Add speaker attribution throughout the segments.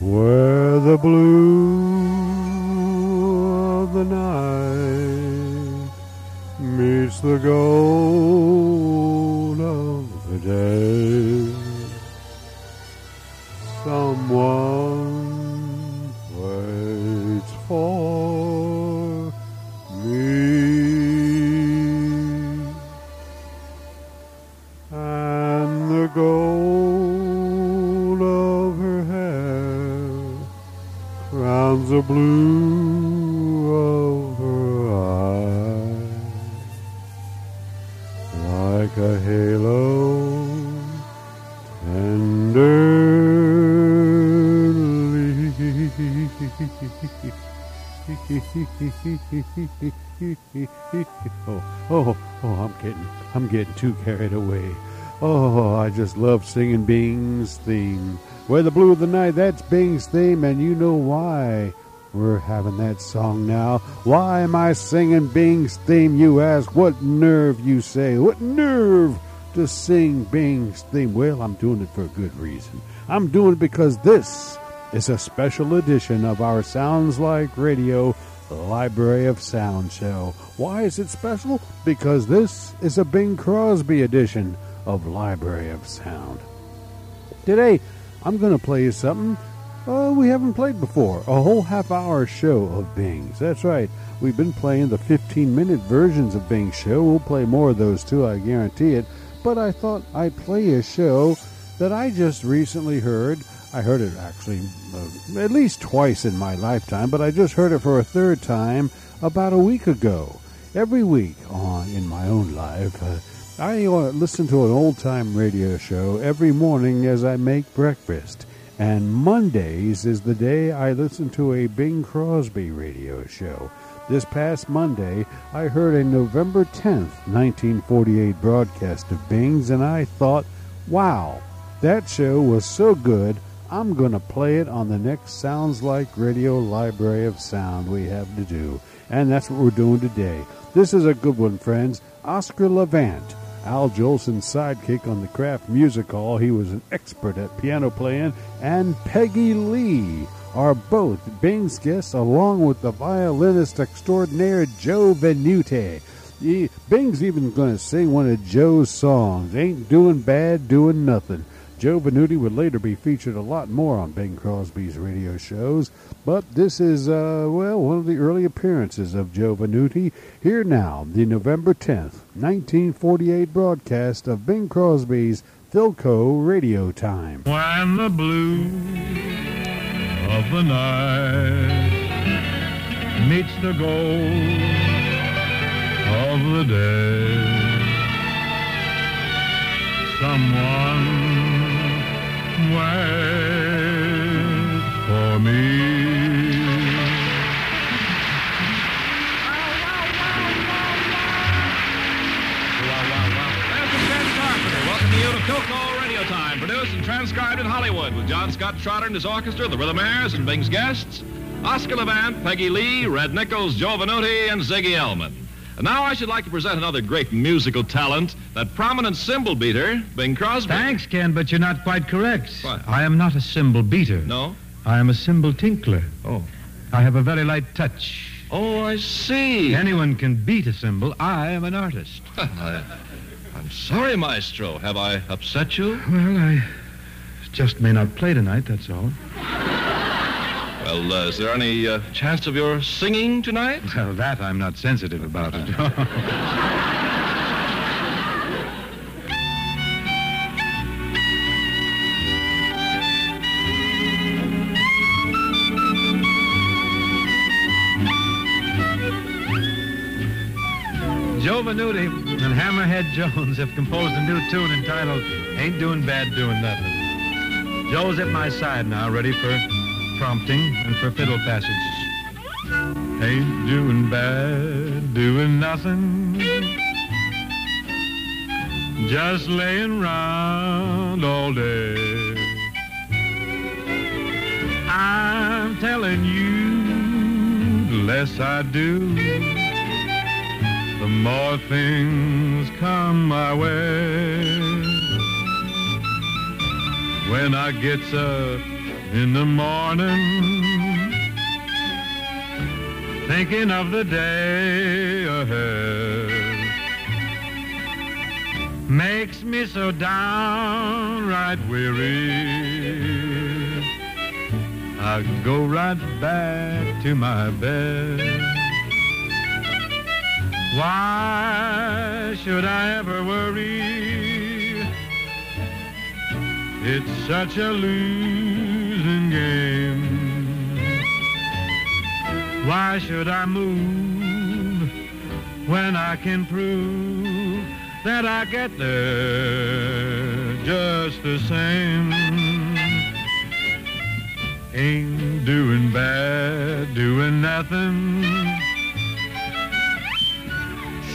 Speaker 1: where the blue oh, oh, oh! I'm getting, I'm getting too carried away. Oh, I just love singing Bing's theme. Where the blue of the night, that's Bing's theme, and you know why. We're having that song now. Why am I singing Bing's theme, you ask? What nerve, you say? What nerve to sing Bing's theme? Well, I'm doing it for a good reason. I'm doing it because this is a special edition of our Sounds Like Radio Library of Sound show. Why is it special? Because this is a Bing Crosby edition of Library of Sound. Today, I'm going to play you something uh, we haven't played before. A whole half hour show of Bing's. That's right. We've been playing the 15 minute versions of Bing's show. We'll play more of those too, I guarantee it. But I thought I'd play a show that I just recently heard. I heard it actually uh, at least twice in my lifetime, but I just heard it for a third time about a week ago. Every week on in my own life, uh, I uh, listen to an old time radio show every morning as I make breakfast. And Mondays is the day I listen to a Bing Crosby radio show. This past Monday, I heard a November 10th, 1948 broadcast of Bing's, and I thought, wow, that show was so good, I'm going to play it on the next Sounds Like Radio Library of Sound we have to do. And that's what we're doing today. This is a good one, friends. Oscar Levant Al Jolson's sidekick on the Kraft Music Hall. He was an expert at piano playing. And Peggy Lee are both Bing's guests, along with the violinist extraordinaire Joe Venuti. Bing's even going to sing one of Joe's songs. Ain't doing bad, doing nothing. Joe Venuti would later be featured a lot more on Bing Crosby's radio shows, but this is, uh, well, one of the early appearances of Joe Venuti. Here now, the November 10th, 1948 broadcast of Bing Crosby's Philco Radio Time.
Speaker 2: When the blue of the night meets the gold of the day, someone wait for me.
Speaker 3: Welcome to Philco Radio Time, produced and transcribed in Hollywood with John Scott Trotter and his orchestra, the Rhythmaires, and Bing's guests, Oscar Levant, Peggy Lee, Red Nichols, Joe Venuti, and Ziggy Elman. And now I should like to present another great musical talent, that prominent cymbal beater, Bing Crosby.
Speaker 4: Thanks, Ken, but you're not quite correct.
Speaker 3: What?
Speaker 4: I am not a cymbal beater.
Speaker 3: No?
Speaker 4: I am a cymbal tinkler.
Speaker 3: Oh.
Speaker 4: I have a very light touch.
Speaker 3: Oh, I see.
Speaker 4: Anyone can beat a cymbal. I am an artist.
Speaker 3: I, I'm sorry, Maestro. Have I upset you?
Speaker 4: Well, I just may not play tonight, that's all.
Speaker 3: Well, uh, is there any uh, chance of your singing tonight?
Speaker 4: Well, that I'm not sensitive about at all. Joe Venuti and Hammerhead Jones have composed a new tune entitled Ain't Doing Bad Doing Nothing. Joe's at my side now, ready for prompting and for fiddle passages. Ain't doing bad, doing nothing. Just laying round all day. I'm telling you, the less I do, the more things come my way. When I gets up
Speaker 2: in the morning, thinking of the day ahead. Makes me so downright weary. I go right back to my bed. Why should I ever worry? It's such a game. Why should I move when I can prove that I get there just the same? Ain't doing bad, doing nothing.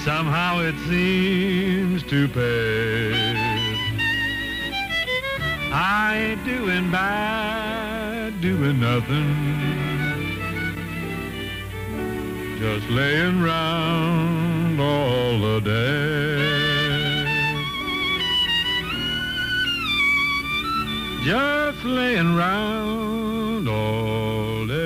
Speaker 2: Somehow it seems to pay. I ain't doing bad, doing nothing. Just laying round all the day. Just laying round all day.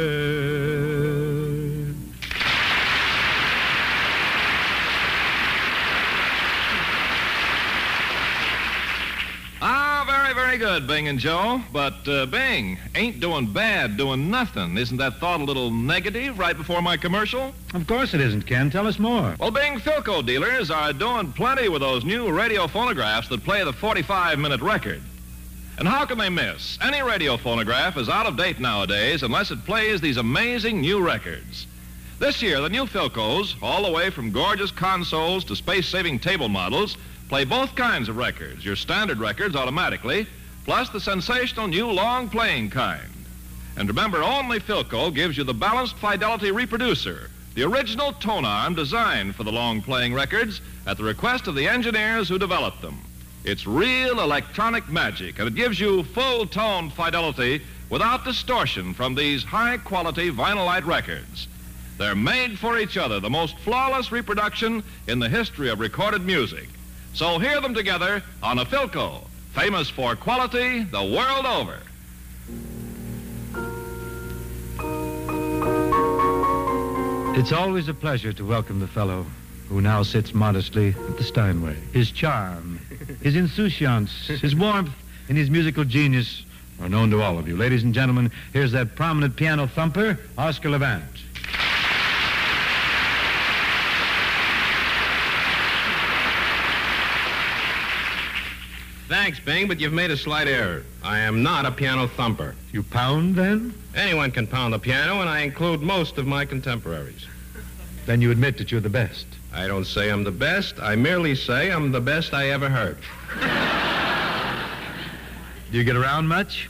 Speaker 3: Ah, very, very good, Bing and Joe. But, uh, Bing, ain't doing bad, doing nothing. Isn't that thought a little negative right before my commercial?
Speaker 4: Of course it isn't, Ken. Tell us more.
Speaker 3: Well, Bing, Philco dealers are doing plenty with those new radio phonographs that play the 45-minute record. And how can they miss? Any radio phonograph is out of date nowadays unless it plays these amazing new records. This year, the new Philcos, all the way from gorgeous consoles to space-saving table models, play both kinds of records, your standard records automatically, plus the sensational new long-playing kind. And remember, only Philco gives you the balanced fidelity reproducer, the original tone arm designed for the long-playing records at the request of the engineers who developed them. It's real electronic magic, and it gives you full tone fidelity without distortion from these high-quality vinylite records. They're made for each other, the most flawless reproduction in the history of recorded music. So hear them together on a Philco, famous for quality the world over.
Speaker 4: It's always a pleasure to welcome the fellow who now sits modestly at the Steinway. His charm, his insouciance, his warmth, and his musical genius are known to all of you. Ladies and gentlemen, here's that prominent piano thumper, Oscar Levant.
Speaker 5: Thanks, Bing, but you've made a slight error. I am not a piano thumper.
Speaker 4: You pound then?
Speaker 5: Anyone can pound the piano, and I include most of my contemporaries.
Speaker 4: Then you admit that you're the best.
Speaker 5: I don't say I'm the best. I merely say I'm the best I ever heard.
Speaker 4: Do you get around much?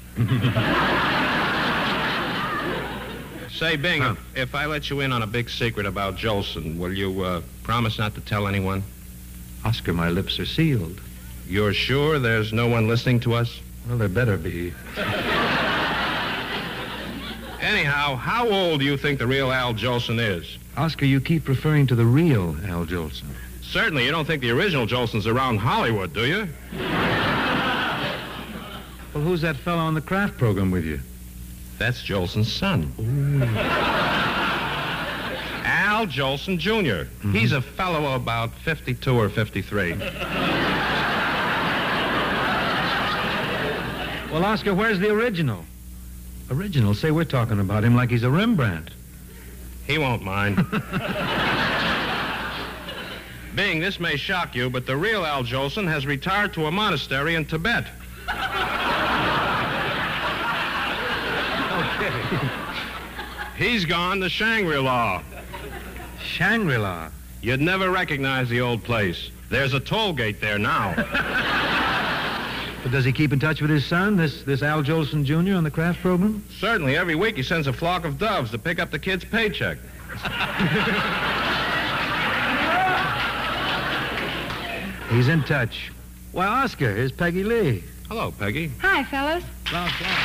Speaker 5: Say, Bing,
Speaker 4: Huh.
Speaker 5: if, if I let you in on a big secret about Jolson, will you uh, promise not to tell anyone?
Speaker 4: Oscar, my lips are sealed.
Speaker 5: You're sure there's no one listening to us?
Speaker 4: Well, there better be.
Speaker 5: Anyhow, how old do you think the real Al Jolson is?
Speaker 4: Oscar, you keep referring to the real Al Jolson.
Speaker 5: Certainly, you don't think the original Jolson's around Hollywood, do you?
Speaker 4: Well, who's that fellow on the Kraft program with you?
Speaker 5: That's Jolson's son. Al Jolson junior mm-hmm. He's a fellow about 52 or 53.
Speaker 4: Well, Oscar, where's the original? Original? Say we're talking about him like he's a Rembrandt.
Speaker 5: He won't mind. Bing, this may shock you, but the real Al Jolson has retired to a monastery in Tibet. Okay. He's gone to Shangri-La.
Speaker 4: Shangri-La.
Speaker 5: You'd never recognize the old place. There's a toll gate there now.
Speaker 4: But does he keep in touch with his son, this, this Al Jolson Jr. on the Kraft program?
Speaker 5: Certainly, every week he sends a flock of doves to pick up the kid's paycheck.
Speaker 4: He's in touch. Why, Oscar, here's Peggy Lee.
Speaker 5: Hello, Peggy.
Speaker 6: Hi, fellas.
Speaker 4: Flounce, flounce.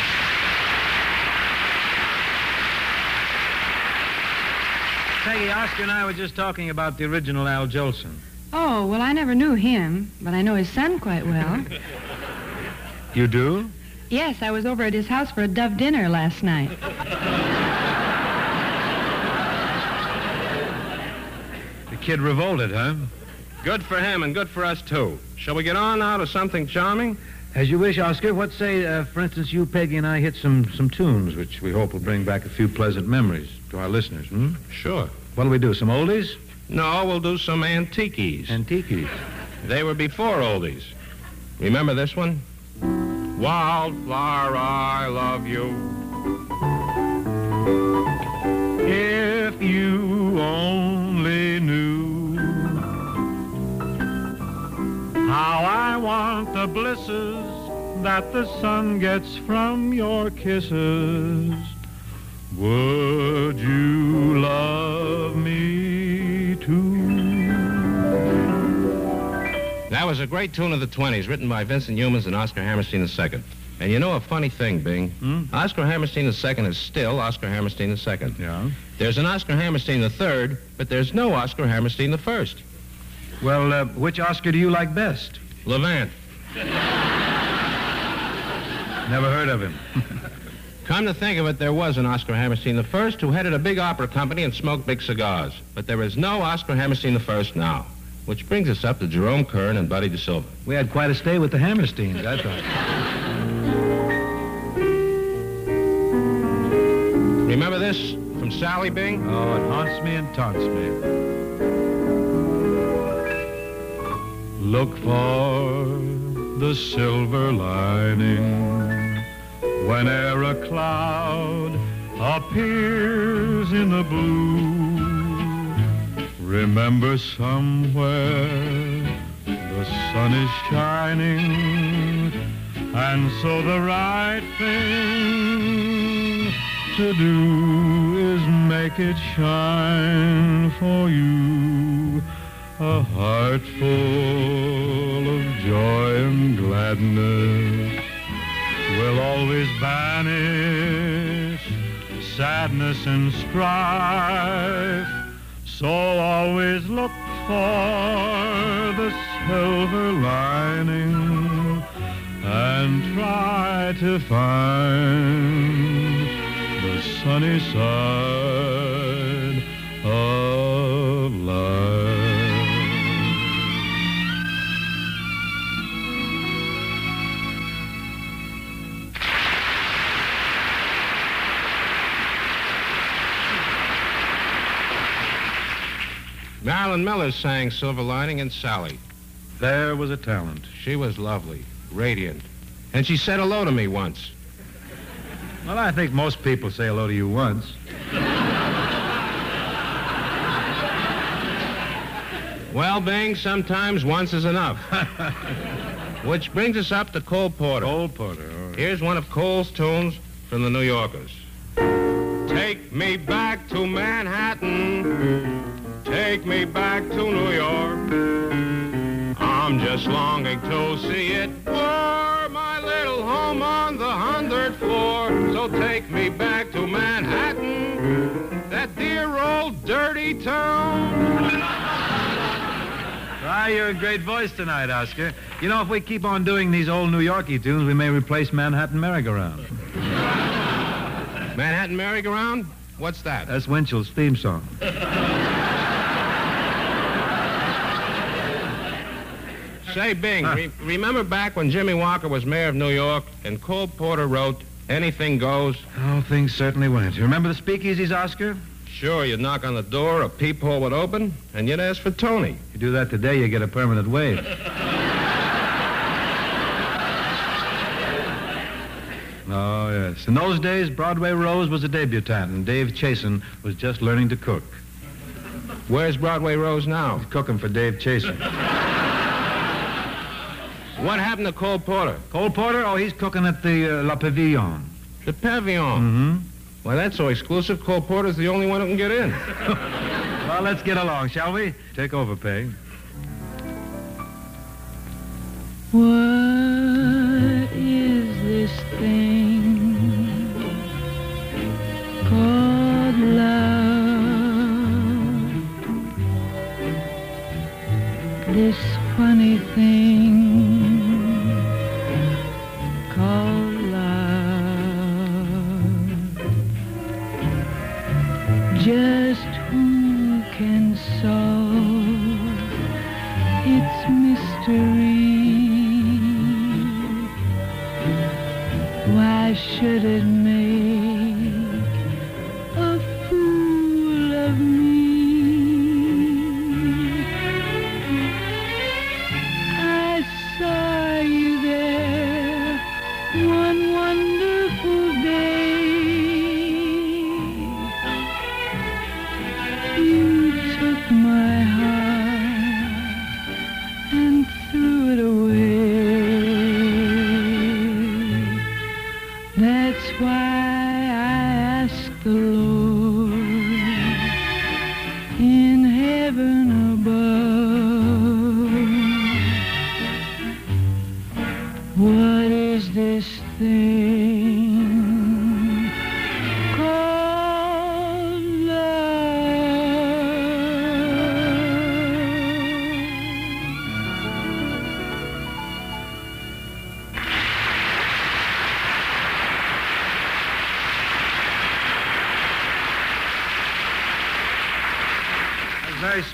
Speaker 4: Peggy, Oscar and I were just talking about the original Al Jolson.
Speaker 6: Oh, well, I never knew him, but I know his son quite well.
Speaker 4: You do?
Speaker 6: Yes, I was over at his house for a dove dinner last night.
Speaker 4: The kid revolted, huh?
Speaker 5: Good for him and good for us, too. Shall we get on now to something charming?
Speaker 4: As you wish, Oscar. What say, uh, for instance, you, Peggy, and I hit some, some tunes, which we hope will bring back a few pleasant memories to our listeners, hmm?
Speaker 5: Sure.
Speaker 4: What'll we do, some oldies?
Speaker 5: No, we'll do some antiques.
Speaker 4: Antiques?
Speaker 5: They were before oldies. Remember this one? Wildflower, I love you.
Speaker 2: If you only knew how I want the blisses that the sun gets from your kisses, would you love me
Speaker 5: That was a great tune of the 20s, written by Vincent Youmans and Oscar Hammerstein II. And you know a funny thing, Bing? Oscar Hammerstein II is still Oscar Hammerstein II.
Speaker 4: Yeah?
Speaker 5: There's an Oscar Hammerstein III, but there's no Oscar Hammerstein I.
Speaker 4: Well, uh, which Oscar do you like best?
Speaker 5: Levant.
Speaker 4: Never heard of him.
Speaker 5: Come to think of it, there was an Oscar Hammerstein I who headed a big opera company and smoked big cigars. But there is no Oscar Hammerstein I now. Which brings us up to Jerome Kern and Buddy DeSylva.
Speaker 4: We had quite a stay with the Hammersteins, I thought.
Speaker 5: Remember this from Sally Bing?
Speaker 4: Oh, it haunts me and taunts me.
Speaker 2: Look for the silver lining whene'er a cloud appears in the blue. Remember somewhere the sun is shining, and so the right thing to do is make it shine for you. A heart full of joy and gladness will always banish sadness and strife. So always look for the silver lining and try to find the sunny side of life.
Speaker 5: Marilyn Miller sang Silver Lining and Sally.
Speaker 4: There was a talent.
Speaker 5: She was lovely, radiant. And she said hello to me once.
Speaker 4: Well, I think most people say hello to you once.
Speaker 5: Well, Bing, sometimes once is enough. Which brings us up to Cole Porter.
Speaker 4: Cole Porter. all right.
Speaker 5: Here's one of Cole's tunes from the New Yorkers. Take me back to Manhattan. Take me back to New York. I'm just longing to see it for my little home on the hundredth floor. So take me back to Manhattan, that dear old dirty town.
Speaker 4: Ah, you're a great voice tonight, Oscar. You know, if we keep on doing these old New Yorkie tunes, we may replace Manhattan Merry-Go-Round.
Speaker 5: Manhattan Merry-Go-Round? What's that?
Speaker 4: That's Winchell's theme song.
Speaker 5: Say, Bing, re- remember back when Jimmy Walker was mayor of New York and Cole Porter wrote Anything Goes?
Speaker 4: Oh, things certainly went. You remember the speakeasies, Oscar?
Speaker 5: Sure, you'd knock on the door, a peephole would open, and you'd ask for Tony.
Speaker 4: You do that today, you get a permanent wave. Oh, yes. In those days, Broadway Rose was a debutante, and Dave Chasen was just learning to cook.
Speaker 5: Where's Broadway Rose now?
Speaker 4: He's cooking for Dave Chasen.
Speaker 5: What happened to Cole Porter?
Speaker 4: Cole Porter? Oh, he's cooking at the uh, La Pavillon.
Speaker 5: The Pavillon.
Speaker 4: Mm-hmm.
Speaker 5: Why, that's so exclusive. Cole Porter's the only one who can get in.
Speaker 4: Well, let's get along, shall we? Take over, Peg.
Speaker 6: What is this thing called love? This funny thing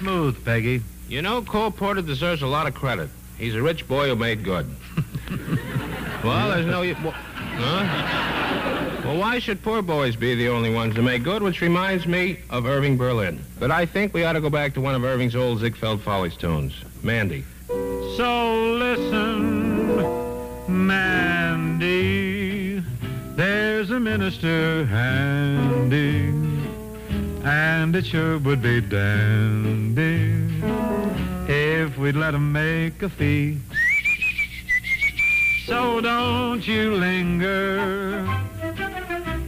Speaker 4: smooth, Peggy.
Speaker 5: You know, Cole Porter deserves a lot of credit. He's a rich boy who made good. well, there's no... Well, huh? Well, why should poor boys be the only ones to make good? Which reminds me of Irving Berlin. But I think we ought to go back to one of Irving's old Ziegfeld Follies tunes. Mandy.
Speaker 2: So listen, Mandy, there's a minister handy, and it sure would be dandy if we'd let him make a fee. So don't you linger.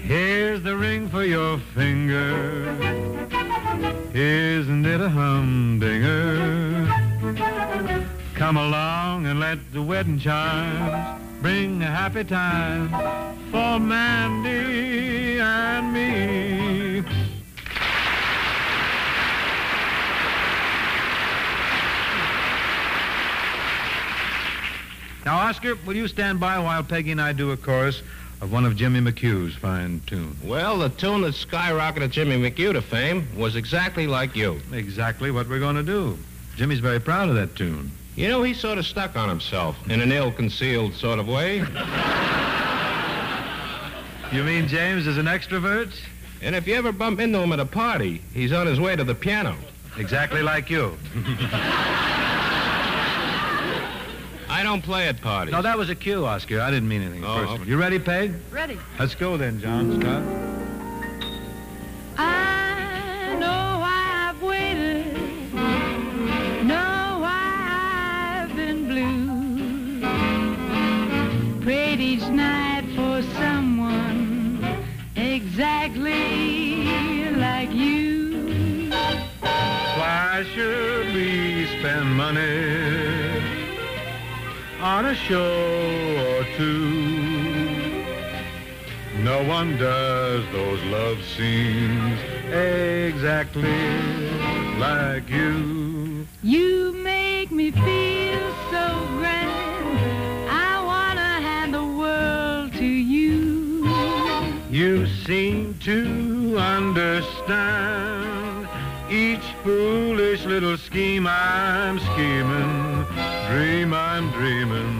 Speaker 2: Here's the ring for your finger. Isn't it a humdinger? Come along and let the wedding chimes bring a happy time for Mandy and me.
Speaker 4: Now, Oscar, will you stand by while Peggy and I do a chorus of one of Jimmy McHugh's fine tunes?
Speaker 5: Well, the tune that skyrocketed Jimmy McHugh to fame was exactly like you.
Speaker 4: Exactly what we're going to do. Jimmy's very proud of that tune.
Speaker 5: You know, he sort of stuck on himself in an ill-concealed sort of way.
Speaker 4: You mean James is an extrovert?
Speaker 5: And if you ever bump into him at a party, he's on his way to the piano.
Speaker 4: Exactly like you.
Speaker 5: I don't play at parties.
Speaker 4: No, that was a cue, Oscar. I didn't mean anything
Speaker 5: Oh,
Speaker 4: personal.
Speaker 5: okay.
Speaker 4: You ready, Peg?
Speaker 6: Ready.
Speaker 4: Let's go then, John Scott.
Speaker 2: A show or two? No one does those love scenes exactly like you.
Speaker 6: You make me feel so grand. I wanna hand the world to you.
Speaker 2: You seem to understand each foolish little scheme I'm scheming, dream I'm dreaming.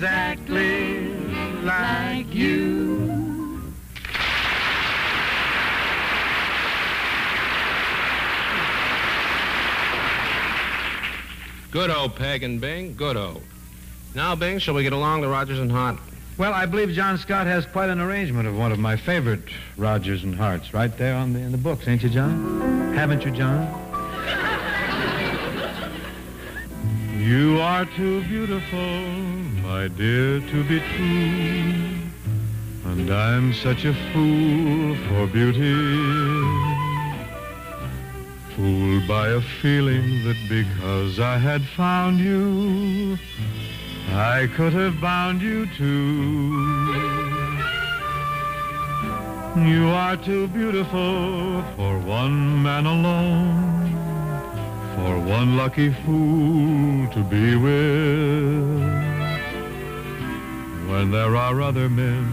Speaker 2: Exactly like you.
Speaker 5: Good old Peg and Bing, good old. Now, Bing, shall we get along to Rodgers and Hart?
Speaker 4: Well, I believe John Scott has quite an arrangement of one of my favorite Rodgers and Harts right there on the, in the books, ain't you, John? Haven't you, John?
Speaker 2: You are too beautiful, my dear, to be true. And I'm such a fool for beauty. Fooled by a feeling that because I had found you, I could have bound you too. You are too beautiful for one man alone. For one lucky fool to be with when there are other men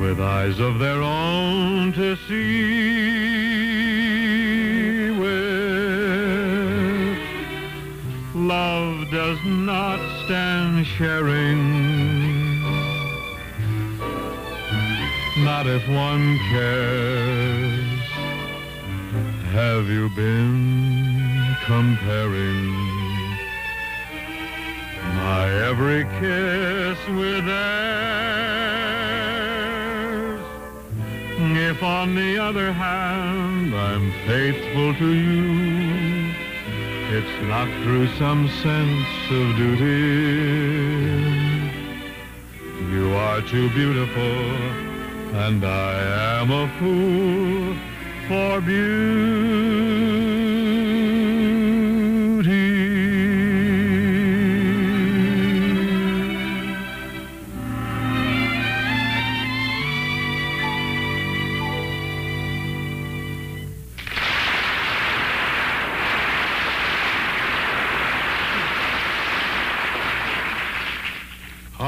Speaker 2: with eyes of their own to see with. Love does not stand sharing, not if one cares. Have you been comparing my every kiss with theirs? If on the other hand I'm faithful to you, it's not through some sense of duty. You are too beautiful, and I am a fool for beauty.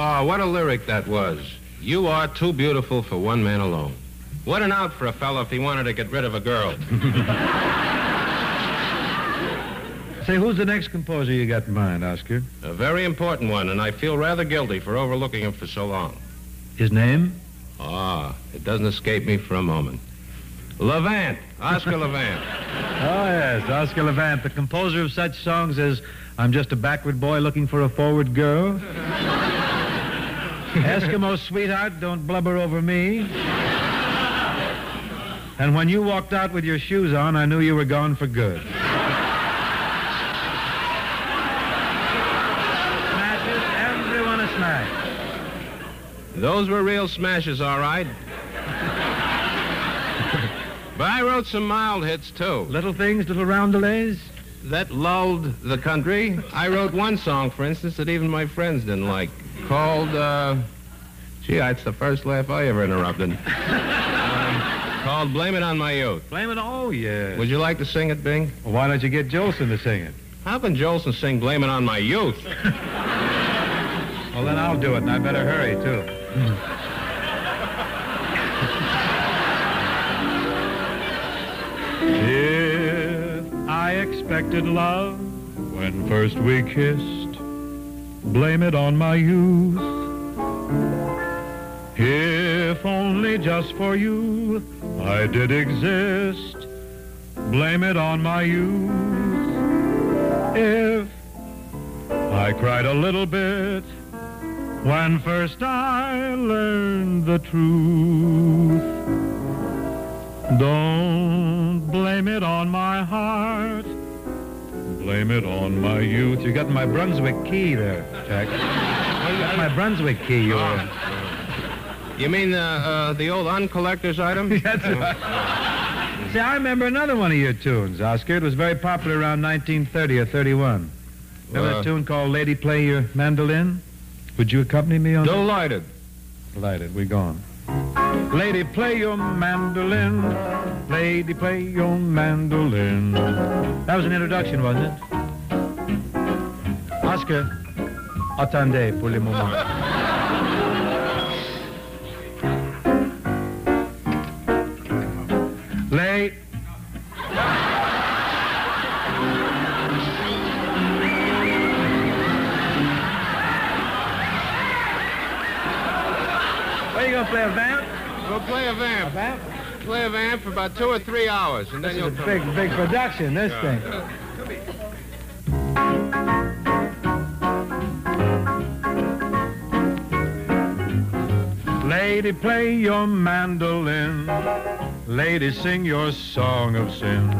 Speaker 5: Oh, what a lyric that was. You are too beautiful for one man alone. What an out for a fellow if he wanted to get rid of a girl.
Speaker 4: Say, who's the next composer you got in mind, Oscar?
Speaker 5: a very important one, and I feel rather guilty for overlooking him for so long.
Speaker 4: His name?
Speaker 5: Ah, it doesn't escape me for a moment. Levant, Oscar Levant.
Speaker 4: Oh, yes, Oscar Levant, the composer of such songs as I'm Just a Backward Boy Looking for a Forward Girl. Eskimo Sweetheart, Don't Blubber Over Me. And when you walked out with your shoes on, I knew you were gone for good. Smashes, everyone a smash.
Speaker 5: Those were real smashes, all right. but I wrote some mild hits, too.
Speaker 4: Little things, little roundelays.
Speaker 5: That lulled the country. I wrote one song, for instance, that even my friends didn't like, called, uh, gee, that's the first laugh I ever interrupted. um, called Blame It on My Youth.
Speaker 4: Blame it. Oh, yeah.
Speaker 5: Would you like to sing it, Bing?
Speaker 4: Well, why don't you get Jolson to sing it?
Speaker 5: How can Jolson sing Blame It on My Youth?
Speaker 4: Well, then I'll do it, and I better hurry, too.
Speaker 2: If I expected love when first we kissed, blame it on my youth. If only just for you I did exist, blame it on my youth. If I cried a little bit when first I learned the truth, don't blame it on my heart. Blame it on my youth.
Speaker 4: You got my Brunswick key there, Jack. you got my Brunswick key. You were.
Speaker 5: You mean the, uh, the old uncollector's item?
Speaker 4: That's right. See, I remember another one of your tunes, Oscar. It was very popular around 1930 or 31. Remember
Speaker 5: Uh,
Speaker 4: a tune called Lady Play Your Mandolin? Would you accompany me on that?
Speaker 5: Delighted.
Speaker 4: Delighted. We're gone. Lady, play your mandolin. Lady, play your mandolin. That was an introduction, wasn't it? Oscar, attendez pour le moment. Late. What are you gonna play a vamp?
Speaker 5: We'll play a vamp.
Speaker 4: Vamp?
Speaker 5: Play a vamp for about two or three hours, and then
Speaker 4: This
Speaker 5: you'll
Speaker 4: is a big, big production. This thing. Lady, play your mandolin. Lady, sing your song of sin.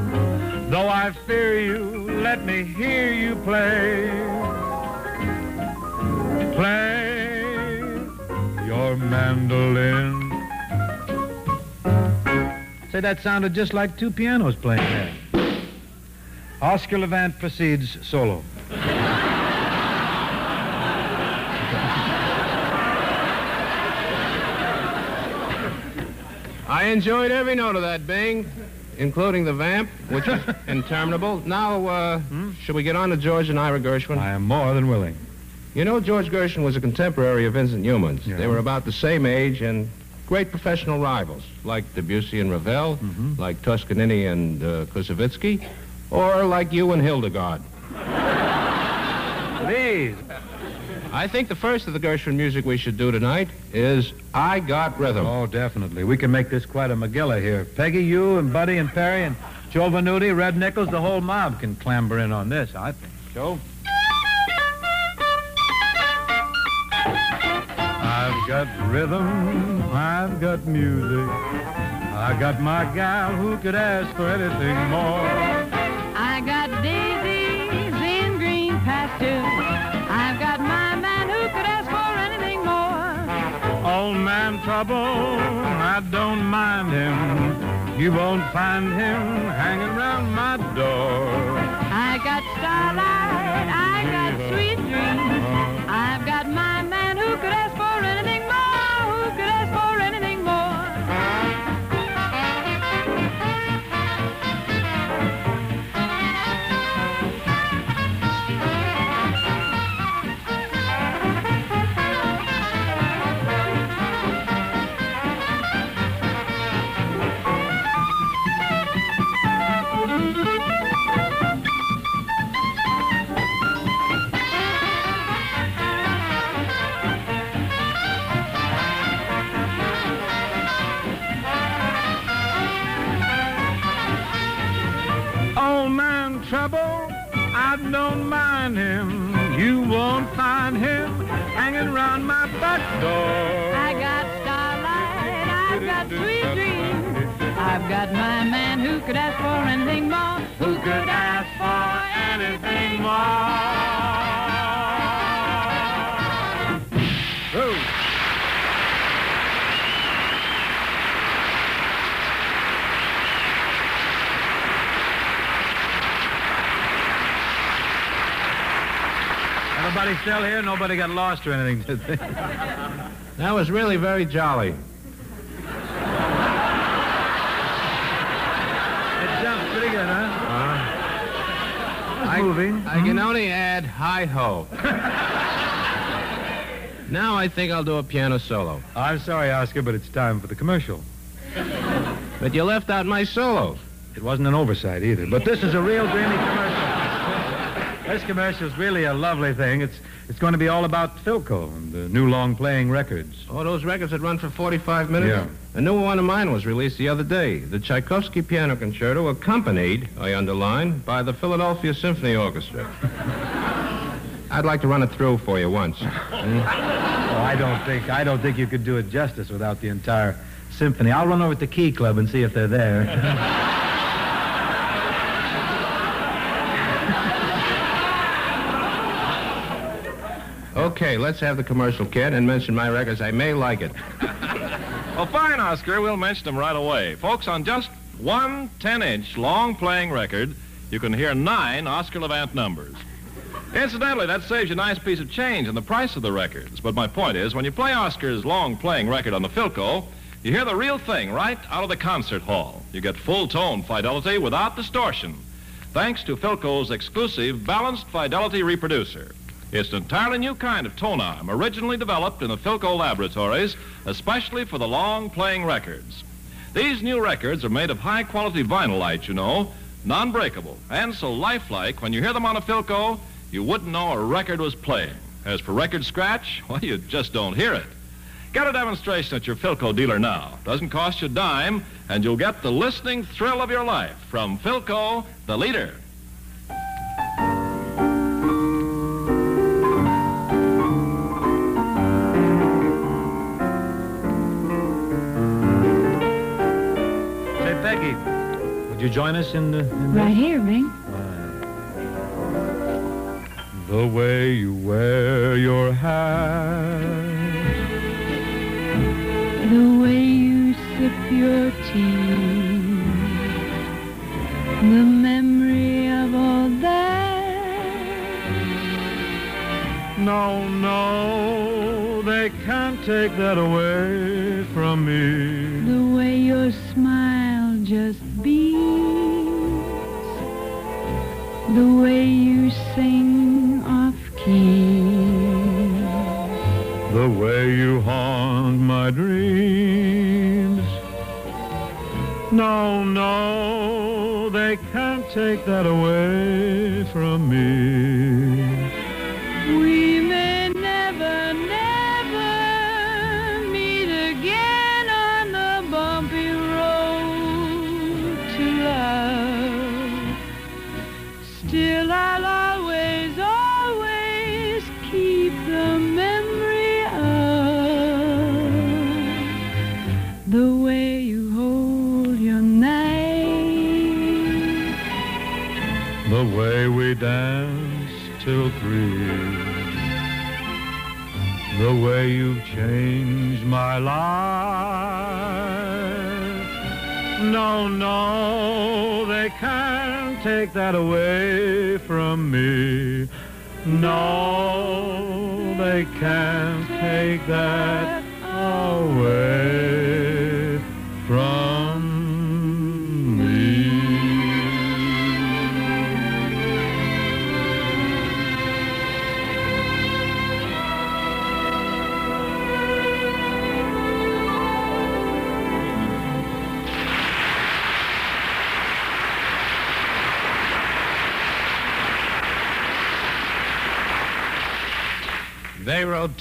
Speaker 4: Though I fear you, let me hear you play. Play your mandolin. Say, that sounded just like two pianos playing there. Oscar Levant proceeds solo.
Speaker 5: I enjoyed every note of that, Bing. including the vamp, which is interminable. Now, uh, should we get on to George and Ira Gershwin?
Speaker 2: I am more than willing.
Speaker 5: You know, George Gershwin was a contemporary of Vincent Youmans.
Speaker 2: Yeah.
Speaker 5: They were about the same age and great professional rivals, like Debussy and Ravel, like Toscanini and uh, Koussevitzky, or like you and Hildegarde.
Speaker 2: Please.
Speaker 5: I think the first of the Gershwin music we should do tonight is I Got Rhythm.
Speaker 2: Oh, definitely. We can make this quite a Megillah here. Peggy, you and Buddy and Perry and Joe Venuti, Red Nichols, the whole mob can clamber in on this, I think. Joe? I've got rhythm, I've got music. I got my gal who could ask for anything more.
Speaker 6: I got daisies in green pastures. I've got my man who could ask for anything more.
Speaker 2: Old man trouble, I don't mind him. You won't find him hanging around my door.
Speaker 6: I
Speaker 2: don't mind him. You won't find him hanging around my back door.
Speaker 6: I got starlight, I've got sweet dreams. I've got my man who could ask for anything more, who could ask for anything more.
Speaker 2: Everybody still here? Nobody got lost or anything, did they?
Speaker 5: That was really very jolly.
Speaker 2: It sounds pretty good, huh? Uh-huh.
Speaker 5: I,
Speaker 2: moving.
Speaker 5: I can mm-hmm. only add hi ho. now I think I'll do a piano solo.
Speaker 2: I'm sorry, Oscar, but it's time for the commercial.
Speaker 5: But you left out my solo.
Speaker 2: It wasn't an oversight either, but this is a real dreamy commercial. This commercial is really a lovely thing. It's it's going to be all about Philco and the new long playing records.
Speaker 5: Oh, those records that run for 45 minutes?
Speaker 2: Yeah.
Speaker 5: A new one of mine was released the other day. The Tchaikovsky Piano Concerto, accompanied, I underline, by the Philadelphia Symphony Orchestra. I'd like to run it through for you once.
Speaker 2: Oh, I don't think I don't think you could do it justice without the entire symphony. I'll run over to the Key Club and see if they're there.
Speaker 5: Okay, let's have the commercial, kid, and mention my records. I may like it.
Speaker 3: Well, fine, Oscar. We'll mention them right away. Folks, on just one 10-inch long playing record, you can hear nine Oscar Levant numbers. Incidentally, that saves you a nice piece of change in the price of the records. But my point is, when you play Oscar's long playing record on the Philco, you hear the real thing right out of the concert hall. You get full tone fidelity without distortion, thanks to Philco's exclusive balanced fidelity reproducer. It's an entirely new kind of tone arm, originally developed in the Philco laboratories, especially for the long playing records. These new records are made of high quality vinylite, you know, non breakable, and so lifelike when you hear them on a Philco, you wouldn't know a record was playing. As for record scratch, well, you just don't hear it. Get a demonstration at your Philco dealer now. Doesn't cost you a dime, and you'll get the listening thrill of your life from Philco, the leader.
Speaker 2: You join us in the? In
Speaker 6: Right here, Bing.
Speaker 2: The way you wear your hat,
Speaker 6: The way you sip your tea. The memory of all that.
Speaker 2: no, no, they can't take that away from me.
Speaker 6: The way your smile just beams. The way you sing off key.
Speaker 2: The way you haunt my dreams. No, no, they can't take that away from me.
Speaker 6: Way
Speaker 2: you've changed my life. No, no, they can't take that away from me. No, they can't take that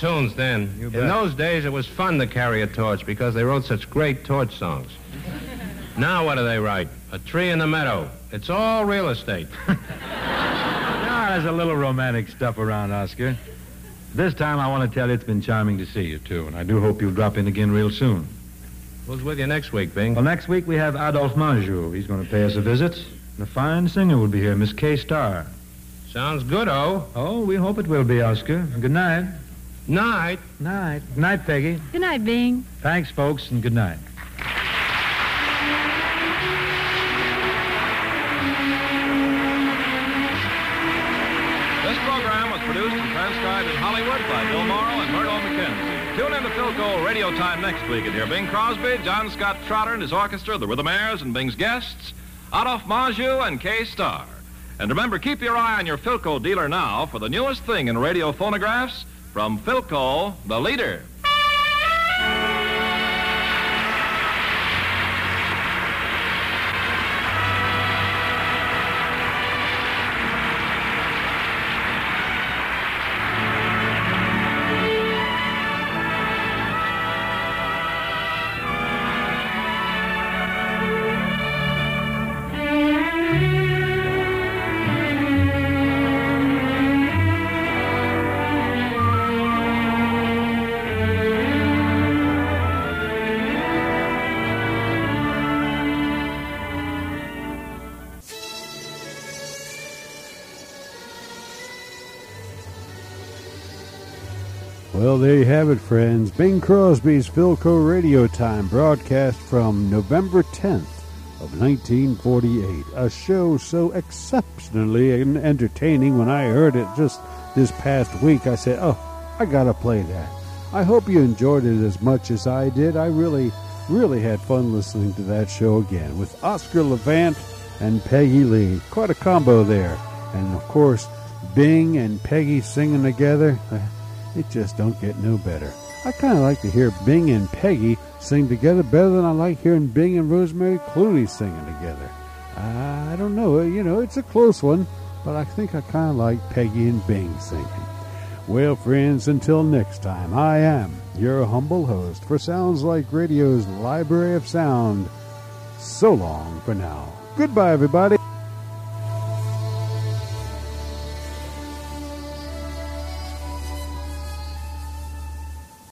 Speaker 5: tunes then. In those days, it was fun to carry a torch because they wrote such great torch songs. now, what do they write? A tree in the meadow. It's all real estate.
Speaker 4: Ah, there's a little romantic stuff around, Oscar. This time I want to tell you it's been charming to see you, too, and I do hope you'll drop in again real soon.
Speaker 5: Who's with you next week, Bing?
Speaker 4: Well, next week we have Adolphe Menjou. He's going to pay us a visit. And a fine singer will be here, Miss Kay Starr.
Speaker 5: Sounds good, oh.
Speaker 4: Oh, we hope it will be, Oscar. Good night.
Speaker 5: Night.
Speaker 4: Night. Good night, Peggy.
Speaker 6: Good night, Bing.
Speaker 4: Thanks, folks, and good night.
Speaker 3: This program was produced and transcribed in Hollywood by Bill Morrow and Myrtle McKenzie. Tune in to Philco Radio Time next week and hear Bing Crosby, John Scott Trotter and his orchestra, the Rhythmaires, and Bing's guests, Adolphe Menjou and Kay Starr. And remember, keep your eye on your Philco dealer now for the newest thing in radio phonographs from Philco, the leader.
Speaker 1: Well, there you have it, friends. Bing Crosby's Philco Radio Time broadcast from November 10th of 1948. A show so exceptionally entertaining when I heard it just this past week. I said, oh, I gotta play that. I hope you enjoyed it as much as I did. I really, really had fun listening to that show again with Oscar Levant and Peggy Lee. Quite a combo there. And of course, Bing and Peggy singing together. It just don't get no better. I kind of like to hear Bing and Peggy sing together better than I like hearing Bing and Rosemary Clooney singing together. I don't know. You know, it's a close one, but I think I kind of like Peggy and Bing singing. Well, friends, until next time, I am your humble host for Sounds Like Radio's Library of Sound. So long for now. Goodbye, everybody.